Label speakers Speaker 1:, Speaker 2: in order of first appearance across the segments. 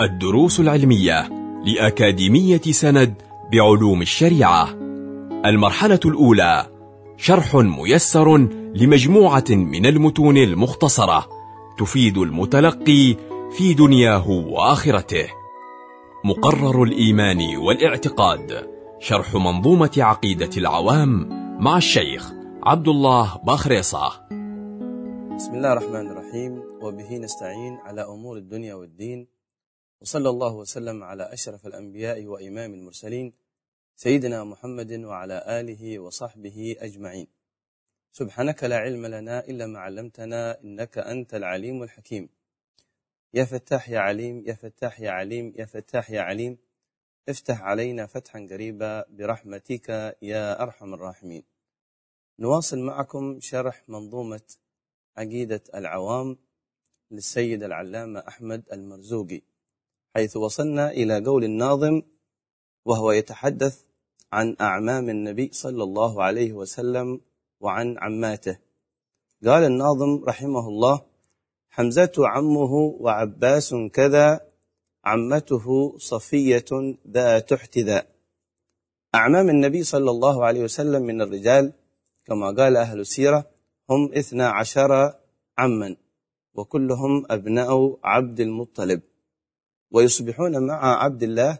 Speaker 1: الدروس العلمية لأكاديمية سند بعلوم الشريعة. المرحلة الأولى شرح ميسر لمجموعة من المتون المختصرة تفيد المتلقي في دنياه وآخرته. مقرر الإيمان والاعتقاد شرح منظومة عقيدة العوام مع الشيخ عبد الله باخريصة.
Speaker 2: بسم الله الرحمن الرحيم. وبه نستعين على أمور الدنيا والدين. وصلى الله وسلم على أشرف الأنبياء وإمام المرسلين سيدنا محمد وعلى آله وصحبه أجمعين. سبحانك لا علم لنا إلا ما علمتنا إنك أنت العليم الحكيم. يا فتاح يا عليم يا فتاح يا عليم يا فتاح يا عليم افتح علينا فتحا قريبا برحمتك يا أرحم الراحمين. نواصل معكم شرح منظومة عقيدة العوام للسيد العلامة أحمد المرزوقي. حيث وصلنا إلى قول الناظم وهو يتحدث عن أعمام النبي صلى الله عليه وسلم وعن عماته. قال الناظم رحمه الله حمزة عمه وعباس كذا عمته صفية ذات احتذاء. أعمام النبي صلى الله عليه وسلم من الرجال كما قال أهل السيرة هم اثنا عشر عما وكلهم أبناء عبد المطلب. ويصبحون مع عبد الله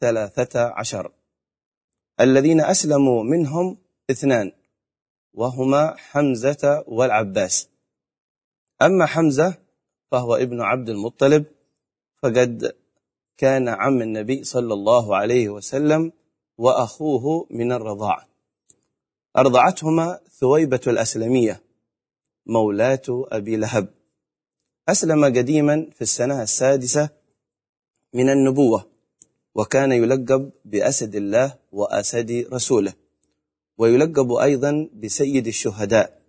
Speaker 2: ثلاثة عشر. الذين أسلموا منهم اثنان وهما حمزة والعباس. أما حمزة فهو ابن عبد المطلب فقد كان عم النبي صلى الله عليه وسلم وأخوه من الرضاعة أرضعتهما ثويبة الأسلمية مولاة أبي لهب. أسلم قديما في السنة السادسة من النبوة وكان يلقب بأسد الله وأسد رسوله ويلقب أيضا بسيد الشهداء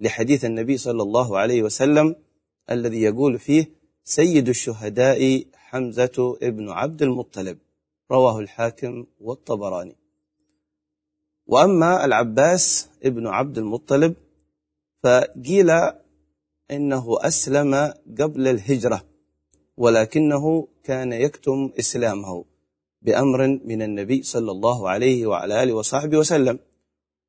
Speaker 2: لحديث النبي صلى الله عليه وسلم الذي يقول فيه سيد الشهداء حمزة ابن عبد المطلب رواه الحاكم والطبراني. وأما العباس ابن عبد المطلب فقيل إنه أسلم قبل الهجرة. ولكنه كان يكتم إسلامه بأمر من النبي صلى الله عليه وعلى آله وصحبه وسلم.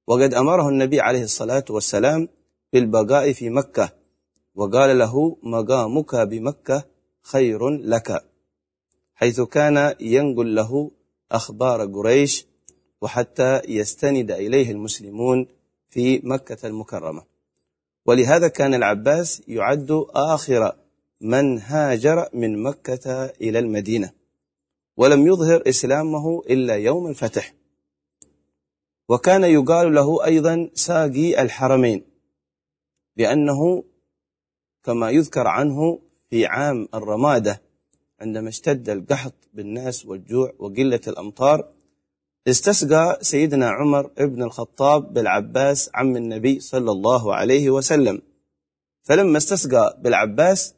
Speaker 2: وقد أمره النبي عليه الصلاة والسلام بالبقاء في مكة وقال له مقامك بمكة خير لك حيث كان ينقل له أخبار قريش وحتى يستند إليه المسلمون في مكة المكرمة. ولهذا كان العباس يعد آخر من هاجر من مكة إلى المدينة ولم يظهر إسلامه إلا يوم الفتح. وكان يقال له أيضا ساقي الحرمين لأنه كما يذكر عنه في عام الرمادة عندما اشتد القحط بالناس والجوع وقلة الأمطار استسقى سيدنا عمر ابن الخطاب بالعباس عم النبي صلى الله عليه وسلم. فلما استسقى بالعباس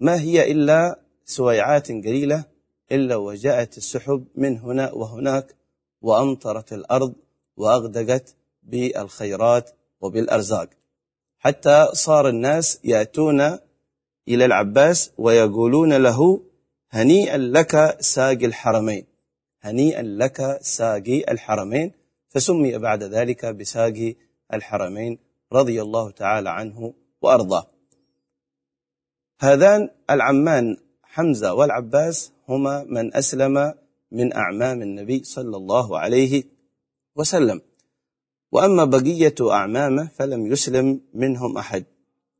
Speaker 2: ما هي إلا سويعات قليلة إلا وجاءت السحب من هنا وهناك وأمطرت الأرض وأغدقت بالخيرات وبالأرزاق. حتى صار الناس يأتون إلى العباس ويقولون له هنيئا لك ساقي الحرمين. هنيئا لك ساقي الحرمين. فسمي بعد ذلك بساقي الحرمين رضي الله تعالى عنه وأرضاه. هذان العمان حمزة والعباس هما من أسلم من أعمام النبي صلى الله عليه وسلم. وأما بقية أعمامه فلم يسلم منهم أحد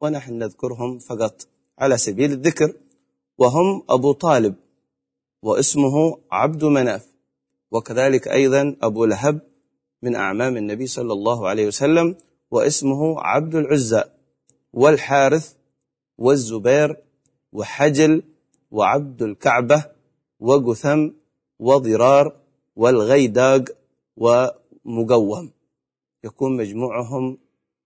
Speaker 2: ونحن نذكرهم فقط على سبيل الذكر وهم أبو طالب واسمه عبد مناف وكذلك أيضا أبو لهب من أعمام النبي صلى الله عليه وسلم واسمه عبد العزى والحارث والزبير وحجل وعبد الكعبة وقثم وضرار والغيداق ومقوم. يكون مجموعهم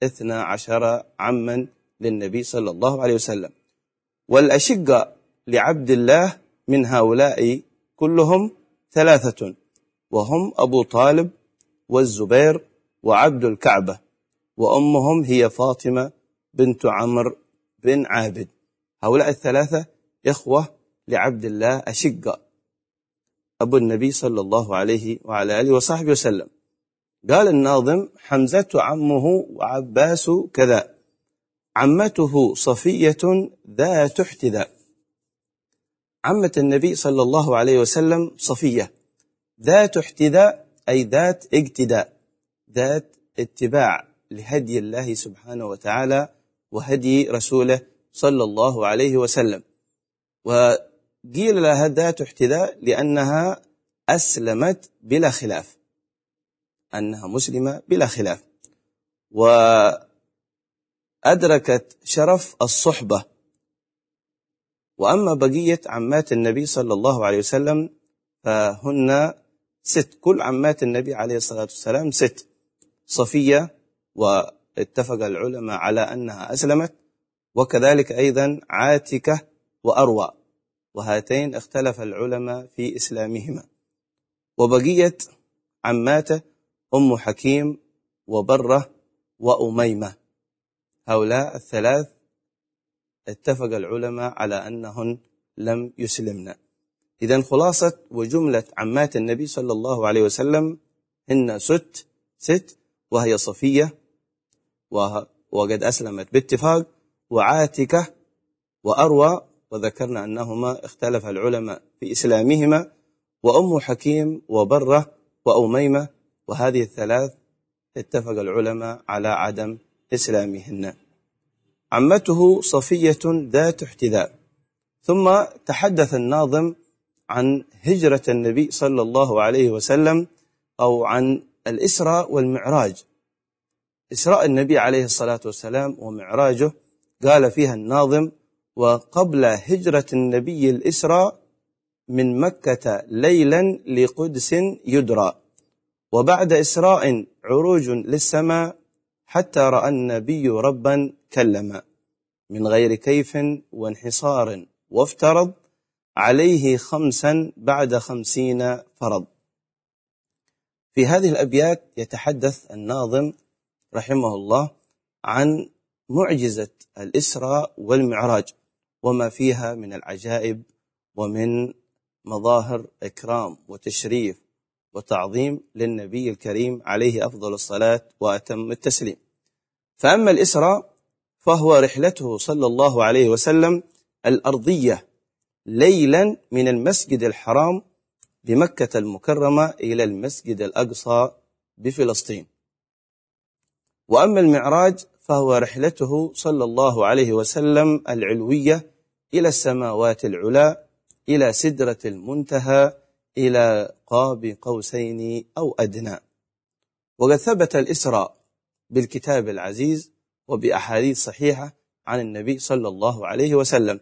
Speaker 2: اثنا عشر عما للنبي صلى الله عليه وسلم. والأشقة لعبد الله من هؤلاء كلهم ثلاثة وهم أبو طالب والزبير وعبد الكعبة وأمهم هي فاطمة بنت عمرو بن عابد. هؤلاء الثلاثة إخوة لعبد الله أشقة. أبو النبي صلى الله عليه وعلى آله وصحبه وسلم. قال الناظم حمزة عمه وعباس كذا. عمته صفية ذات احتذاء. عمة النبي صلى الله عليه وسلم صفية. ذات احتذاء أي ذات اقتداء ذات اتباع لهدي الله سبحانه وتعالى وهدي رسوله صلى الله عليه وسلم. وقيل لها ذات احتذاء لأنها أسلمت بلا خلاف. أنها مسلمة بلا خلاف. وأدركت شرف الصحبة. وأما بقية عمات النبي صلى الله عليه وسلم فهن ست. كل عمات النبي عليه الصلاة والسلام ست. صفية واتفق العلماء على أنها أسلمت وكذلك أيضا عاتكة وأروى وهاتين اختلف العلماء في إسلامهما. وبقية عماتة أم حكيم وبرة وأميمة. هؤلاء الثلاث اتفق العلماء على أنهن لم يسلمن. إذا خلاصة وجملة عمات النبي صلى الله عليه وسلم هن ست ست وهي صفية وقد أسلمت باتفاق وعاتكة وأروى وذكرنا أنهما اختلف العلماء في إسلامهما وأم حكيم وبرة وأميمة وهذه الثلاث اتفق العلماء على عدم إسلامهن. عمته صفية ذات احتذاء. ثم تحدث الناظم عن هجرة النبي صلى الله عليه وسلم أو عن الإسراء والمعراج. إسراء النبي عليه الصلاة والسلام ومعراجه قال فيها الناظم وقبل هجرة النبي الإسراء من مكة ليلا لقدس يدرى وبعد إسراء عروج للسماء حتى رأى النبي ربا كلما من غير كيف وانحصار وافترض عليه خمسا بعد خمسين فرض. في هذه الأبيات يتحدث الناظم رحمه الله عن معجزة الإسراء والمعراج وما فيها من العجائب ومن مظاهر إكرام وتشريف وتعظيم للنبي الكريم عليه أفضل الصلاة وأتم التسليم. فأما الإسراء فهو رحلته صلى الله عليه وسلم الأرضية ليلا من المسجد الحرام بمكة المكرمة إلى المسجد الأقصى بفلسطين. وأما المعراج فهو رحلته صلى الله عليه وسلم العلوية إلى السماوات العلى إلى سدرة المنتهى إلى قاب قوسين أو أدنى. وقد ثبت الإسراء بالكتاب العزيز وبأحاديث صحيحة عن النبي صلى الله عليه وسلم.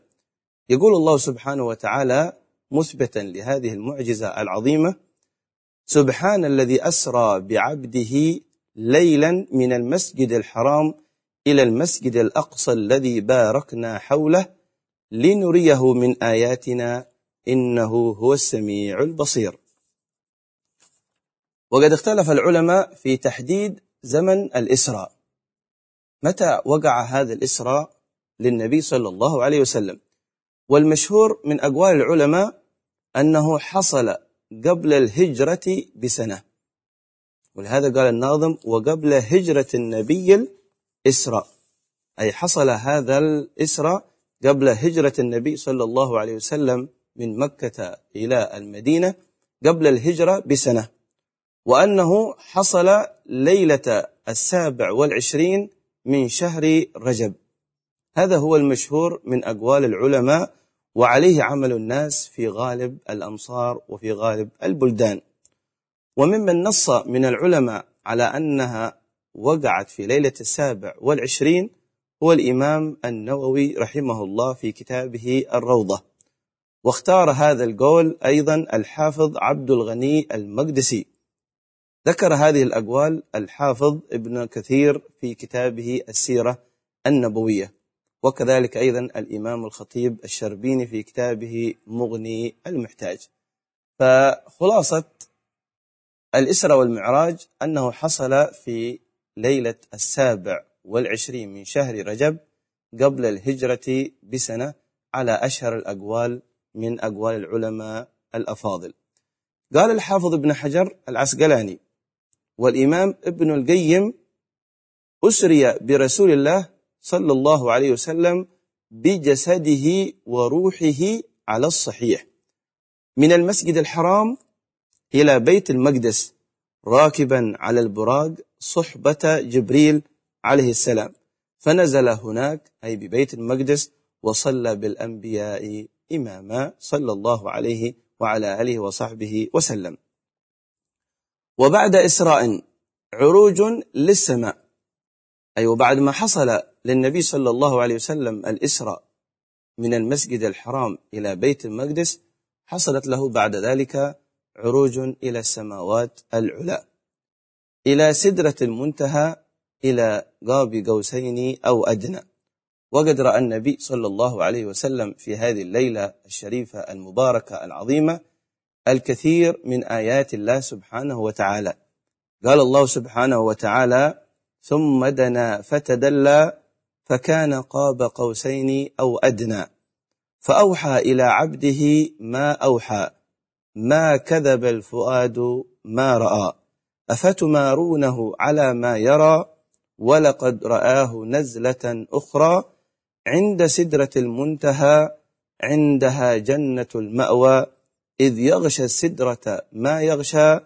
Speaker 2: يقول الله سبحانه وتعالى مثبتا لهذه المعجزة العظيمة سبحان الذي أسرى بعبده ليلا من المسجد الحرام إلى المسجد الأقصى الذي باركنا حوله لنريه من آياتنا إنه هو السميع البصير. وقد اختلف العلماء في تحديد زمن الإسراء. متى وقع هذا الإسراء للنبي صلى الله عليه وسلم؟ والمشهور من أقوال العلماء أنه حصل قبل الهجرة بسنة. ولهذا قال الناظم وقبل هجرة النبي الإسراء. أي حصل هذا الإسراء قبل هجرة النبي صلى الله عليه وسلم من مكة إلى المدينة قبل الهجرة بسنة. وأنه حصل ليلة السابع والعشرين من شهر رجب. هذا هو المشهور من أقوال العلماء وعليه عمل الناس في غالب الأمصار وفي غالب البلدان. وممن نص من العلماء على أنها وقعت في ليلة السابع والعشرين هو الإمام النووي رحمه الله في كتابه الروضة. واختار هذا القول أيضا الحافظ عبد الغني المقدسي. ذكر هذه الأقوال الحافظ ابن كثير في كتابه السيرة النبوية. وكذلك أيضا الإمام الخطيب الشربيني في كتابه مغني المحتاج. فخلاصة الإسرة والمعراج أنه حصل في ليلة السابع والعشرين من شهر رجب قبل الهجرة بسنة على أشهر الأقوال من أقوال العلماء الأفاضل. قال الحافظ ابن حجر العسقلاني والإمام ابن القيم أسري برسول الله صلى الله عليه وسلم بجسده وروحه على الصحيح. من المسجد الحرام إلى بيت المقدس راكبا على البراق صحبة جبريل عليه السلام. فنزل هناك أي ببيت المقدس وصلى بالأنبياء إماما صلى الله عليه وعلى آله وصحبه وسلم. وبعد إسراء عروج للسماء أي وبعد ما حصل للنبي صلى الله عليه وسلم الإسراء من المسجد الحرام إلى بيت المقدس حصلت له بعد ذلك عروج إلى السماوات العلى إلى سدرة المنتهى إلى قاب قوسين أو أدنى. وقد رأى النبي صلى الله عليه وسلم في هذه الليلة الشريفة المباركة العظيمة الكثير من آيات الله سبحانه وتعالى. قال الله سبحانه وتعالى ثم دنا فتدلى فكان قاب قوسين أو أدنى. فأوحى إلى عبده ما أوحى ما كذب الفؤاد ما رأى. أفتمارونه على ما يرى؟ ولقد رآه نزلة أخرى عند سدرة المنتهى عندها جنة المأوى. إذ يغشى السدرة ما يغشى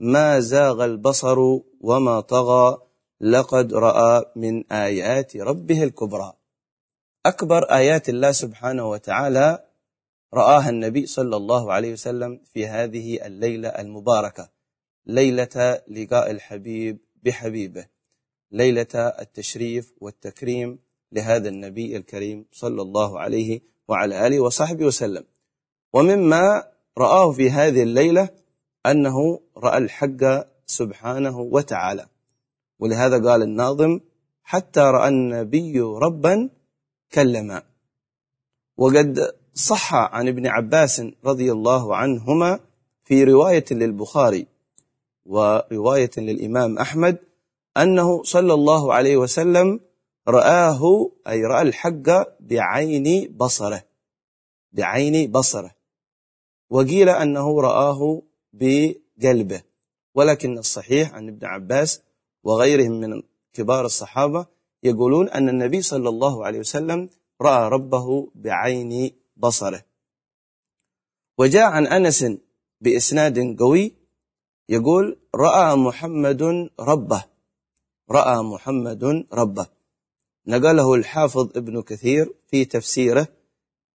Speaker 2: ما زاغ البصر وما طغى. لقد رأى من آيات ربه الكبرى. أكبر آيات الله سبحانه وتعالى رآها النبي صلى الله عليه وسلم في هذه الليلة المباركة ليلة لقاء الحبيب بحبيبه ليلة التشريف والتكريم لهذا النبي الكريم صلى الله عليه وعلى آله وصحبه وسلم. ومما رآه في هذه الليلة أنه رأى الحق سبحانه وتعالى. ولهذا قال الناظم حتى رأى النبي ربا كلما وقد صح عن ابن عباس رضي الله عنهما في رواية للبخاري ورواية للإمام أحمد أنه صلى الله عليه وسلم رآه أي رأى الحق بعين بصره بعين بصره. وقيل أنه رآه بقلبه ولكن الصحيح عن ابن عباس وغيرهم من كبار الصحابة يقولون أن النبي صلى الله عليه وسلم رأى ربه بعين بصره. وجاء عن أنس بإسناد قوي يقول رأى محمد ربه. رأى محمد ربه. نقله الحافظ ابن كثير في تفسيره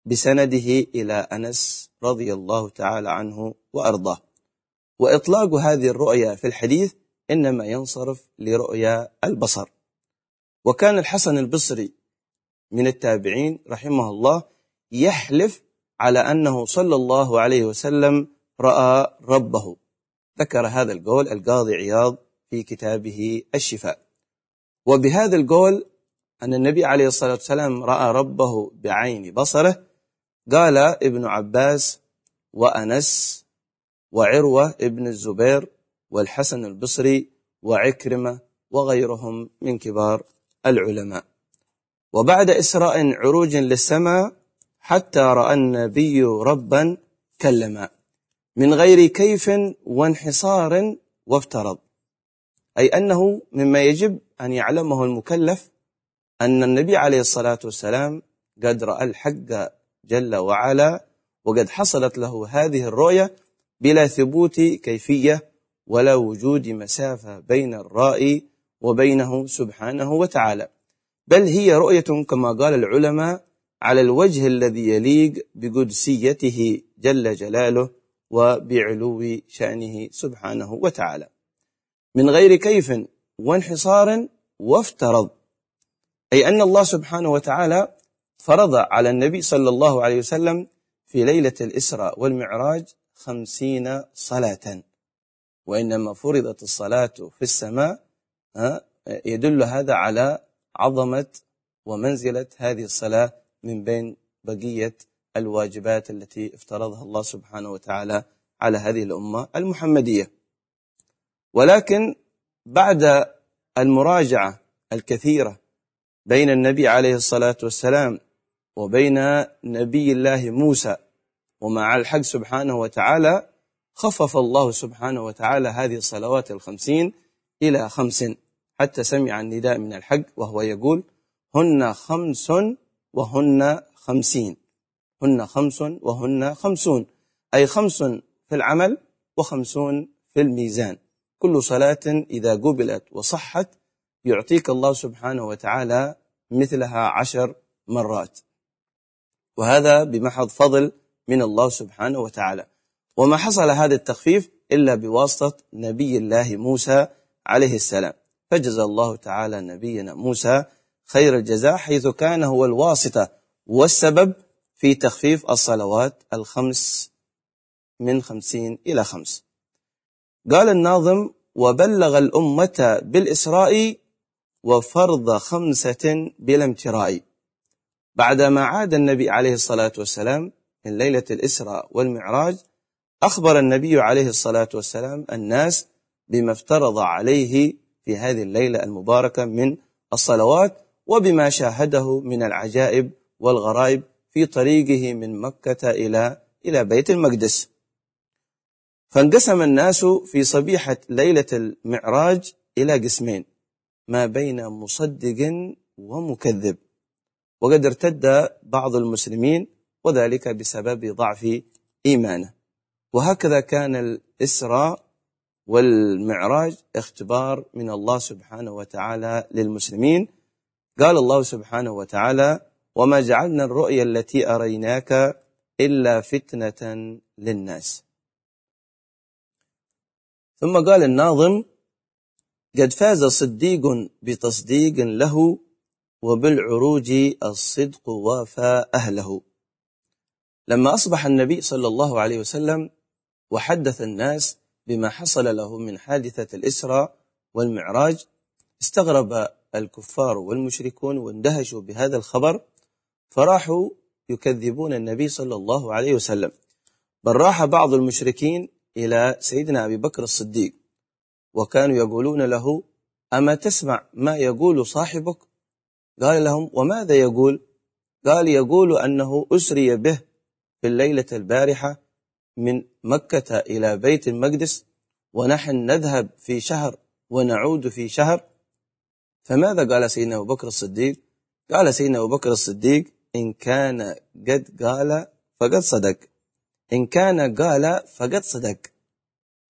Speaker 2: بسنده إلى أنس رضي الله تعالى عنه وأرضاه. وإطلاق هذه الرؤيا في الحديث إنما ينصرف لرؤيا البصر. وكان الحسن البصري من التابعين رحمه الله يحلف على أنه صلى الله عليه وسلم رأى ربه. ذكر هذا القول القاضي عياض في كتابه الشفاء. وبهذا القول أن النبي عليه الصلاة والسلام رأى ربه بعين بصره قال ابن عباس وأنس وعروة ابن الزبير والحسن البصري وعكرمة وغيرهم من كبار العلماء. وبعد إسراء عروج للسماء حتى رأى النبي ربا كلما من غير كيف وانحصار وافترض. أي أنه مما يجب أن يعلمه المكلف أن النبي عليه الصلاة والسلام قد رأى الحق جل وعلا وقد حصلت له هذه الرؤية بلا ثبوت كيفية ولا وجود مسافة بين الرائي وبينه سبحانه وتعالى. بل هي رؤية كما قال العلماء على الوجه الذي يليق بقدسيته جل جلاله وبعلو شأنه سبحانه وتعالى. من غير كيف وانحصار وافترض. أي أن الله سبحانه وتعالى فرض على النبي صلى الله عليه وسلم في ليلة الإسراء والمعراج خمسين صلاة. وإنما فرضت الصلاة في السماء يدل هذا على عظمة ومنزلة هذه الصلاة من بين بقية الواجبات التي افترضها الله سبحانه وتعالى على هذه الأمة المحمدية. ولكن بعد المراجعة الكثيرة بين النبي عليه الصلاة والسلام وبين نبي الله موسى ومع الحق سبحانه وتعالى خفف الله سبحانه وتعالى هذه الصلوات الخمسين إلى خمس حتى سمع النداء من الحق وهو يقول هن خمس وهن خمسين. هن خمس وهن خمسون. أي خمس في العمل وخمسون في الميزان. كل صلاة إذا قبلت وصحت يعطيك الله سبحانه وتعالى مثلها عشر مرات. وهذا بمحض فضل من الله سبحانه وتعالى. وما حصل هذا التخفيف إلا بواسطة نبي الله موسى عليه السلام. فجزى الله تعالى نبينا موسى خير الجزاء حيث كان هو الواسطة والسبب في تخفيف الصلوات الخمس من خمسين إلى خمس. قال الناظم وبلغ الأمة بالإسراء وفرض خمسة بلا امتراء. بعدما عاد النبي عليه الصلاة والسلام من ليلة الإسراء والمعراج أخبر النبي عليه الصلاة والسلام الناس بما افترض عليه في هذه الليلة المباركة من الصلوات وبما شاهده من العجائب والغرائب في طريقه من مكة إلى إلى بيت المقدس. فانقسم الناس في صبيحة ليلة المعراج إلى قسمين ما بين مصدق ومكذب. وقد ارتد بعض المسلمين وذلك بسبب ضعف إيمانه. وهكذا كان الإسراء والمعراج اختبار من الله سبحانه وتعالى للمسلمين قال الله سبحانه وتعالى وما جعلنا الرؤيا التي أريناك إلا فتنة للناس. ثم قال الناظم قد فاز صديق بتصديق له وبالعروج الصدق وافى أهله. لما أصبح النبي صلى الله عليه وسلم وحدث الناس بما حصل له من حادثة الإسراء والمعراج استغرب الكفار والمشركون واندهشوا بهذا الخبر فراحوا يكذبون النبي صلى الله عليه وسلم. بل راح بعض المشركين إلى سيدنا أبي بكر الصديق وكانوا يقولون له أما تسمع ما يقول صاحبك؟ قال لهم وماذا يقول؟ قال يقول أنه أسري به في الليلة البارحة من مكة إلى بيت المقدس ونحن نذهب في شهر ونعود في شهر فماذا قال سيدنا أبو بكر الصديق؟ قال سيدنا أبو بكر الصديق إن كان قد قال فقد صدق. إن كان قال فقد صدق.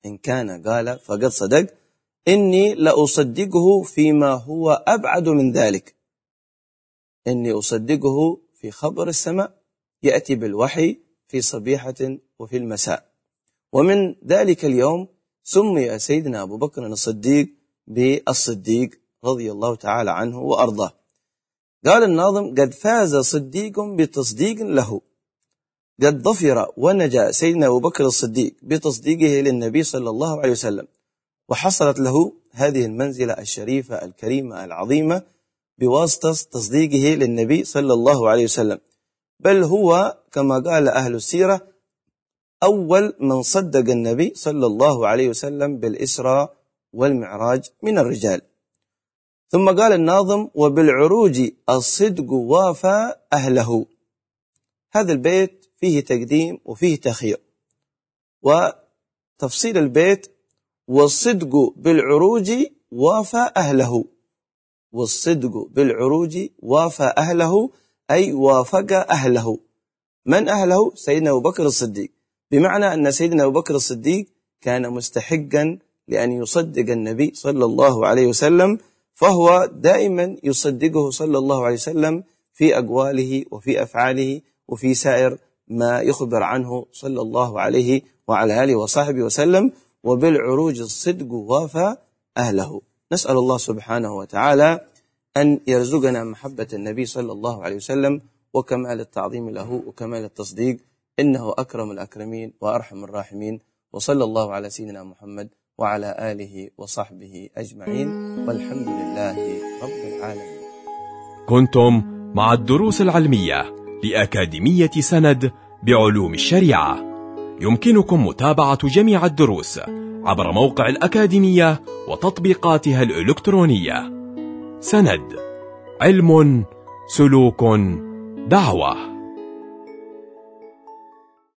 Speaker 2: إن كان قال فقد صدق إني لأصدقه فيما هو أبعد من ذلك. إني أصدقه في خبر السماء يأتي بالوحي في صبيحة وفي المساء. ومن ذلك اليوم سمي سيدنا أبو بكر الصديق بالصديق رضي الله تعالى عنه وأرضاه. قال الناظم قد فاز صديق بتصديق له. قد ظفر ونجا سيدنا أبو بكر الصديق بتصديقه للنبي صلى الله عليه وسلم. وحصلت له هذه المنزلة الشريفة الكريمة العظيمة بواسطة تصديقه للنبي صلى الله عليه وسلم. بل هو كما قال أهل السيرة أول من صدق النبي صلى الله عليه وسلم بالإسراء والمعراج من الرجال. ثم قال الناظم وبالعروج الصدق وافى أهله. هذا البيت فيه تقديم وفيه تخير وتفصيل البيت والصدق بالعروج وافى أهله. والصدق بالعروج وافى أهله أي وافق أهله. من أهله؟ سيدنا أبو بكر الصديق. بمعنى أن سيدنا أبو بكر الصديق كان مستحقا لأن يصدق النبي صلى الله عليه وسلم فهو دائما يصدقه صلى الله عليه وسلم في أقواله وفي أفعاله وفي سائر ما يخبر عنه صلى الله عليه وعلى آله وصحبه وسلم وبالعروج الصدق وافى أهله. نسأل الله سبحانه وتعالى أن يرزقنا محبة النبي صلى الله عليه وسلم وكمال التعظيم له وكمال التصديق. إنه أكرم الأكرمين وأرحم الراحمين. وصلى الله على سيدنا محمد وعلى آله وصحبه أجمعين والحمد لله رب العالمين.
Speaker 1: كنتم مع الدروس العلمية لأكاديمية سند بعلوم الشريعة. يمكنكم متابعة جميع الدروس عبر موقع الأكاديمية وتطبيقاتها الإلكترونية. سند علم سلوك دعوة.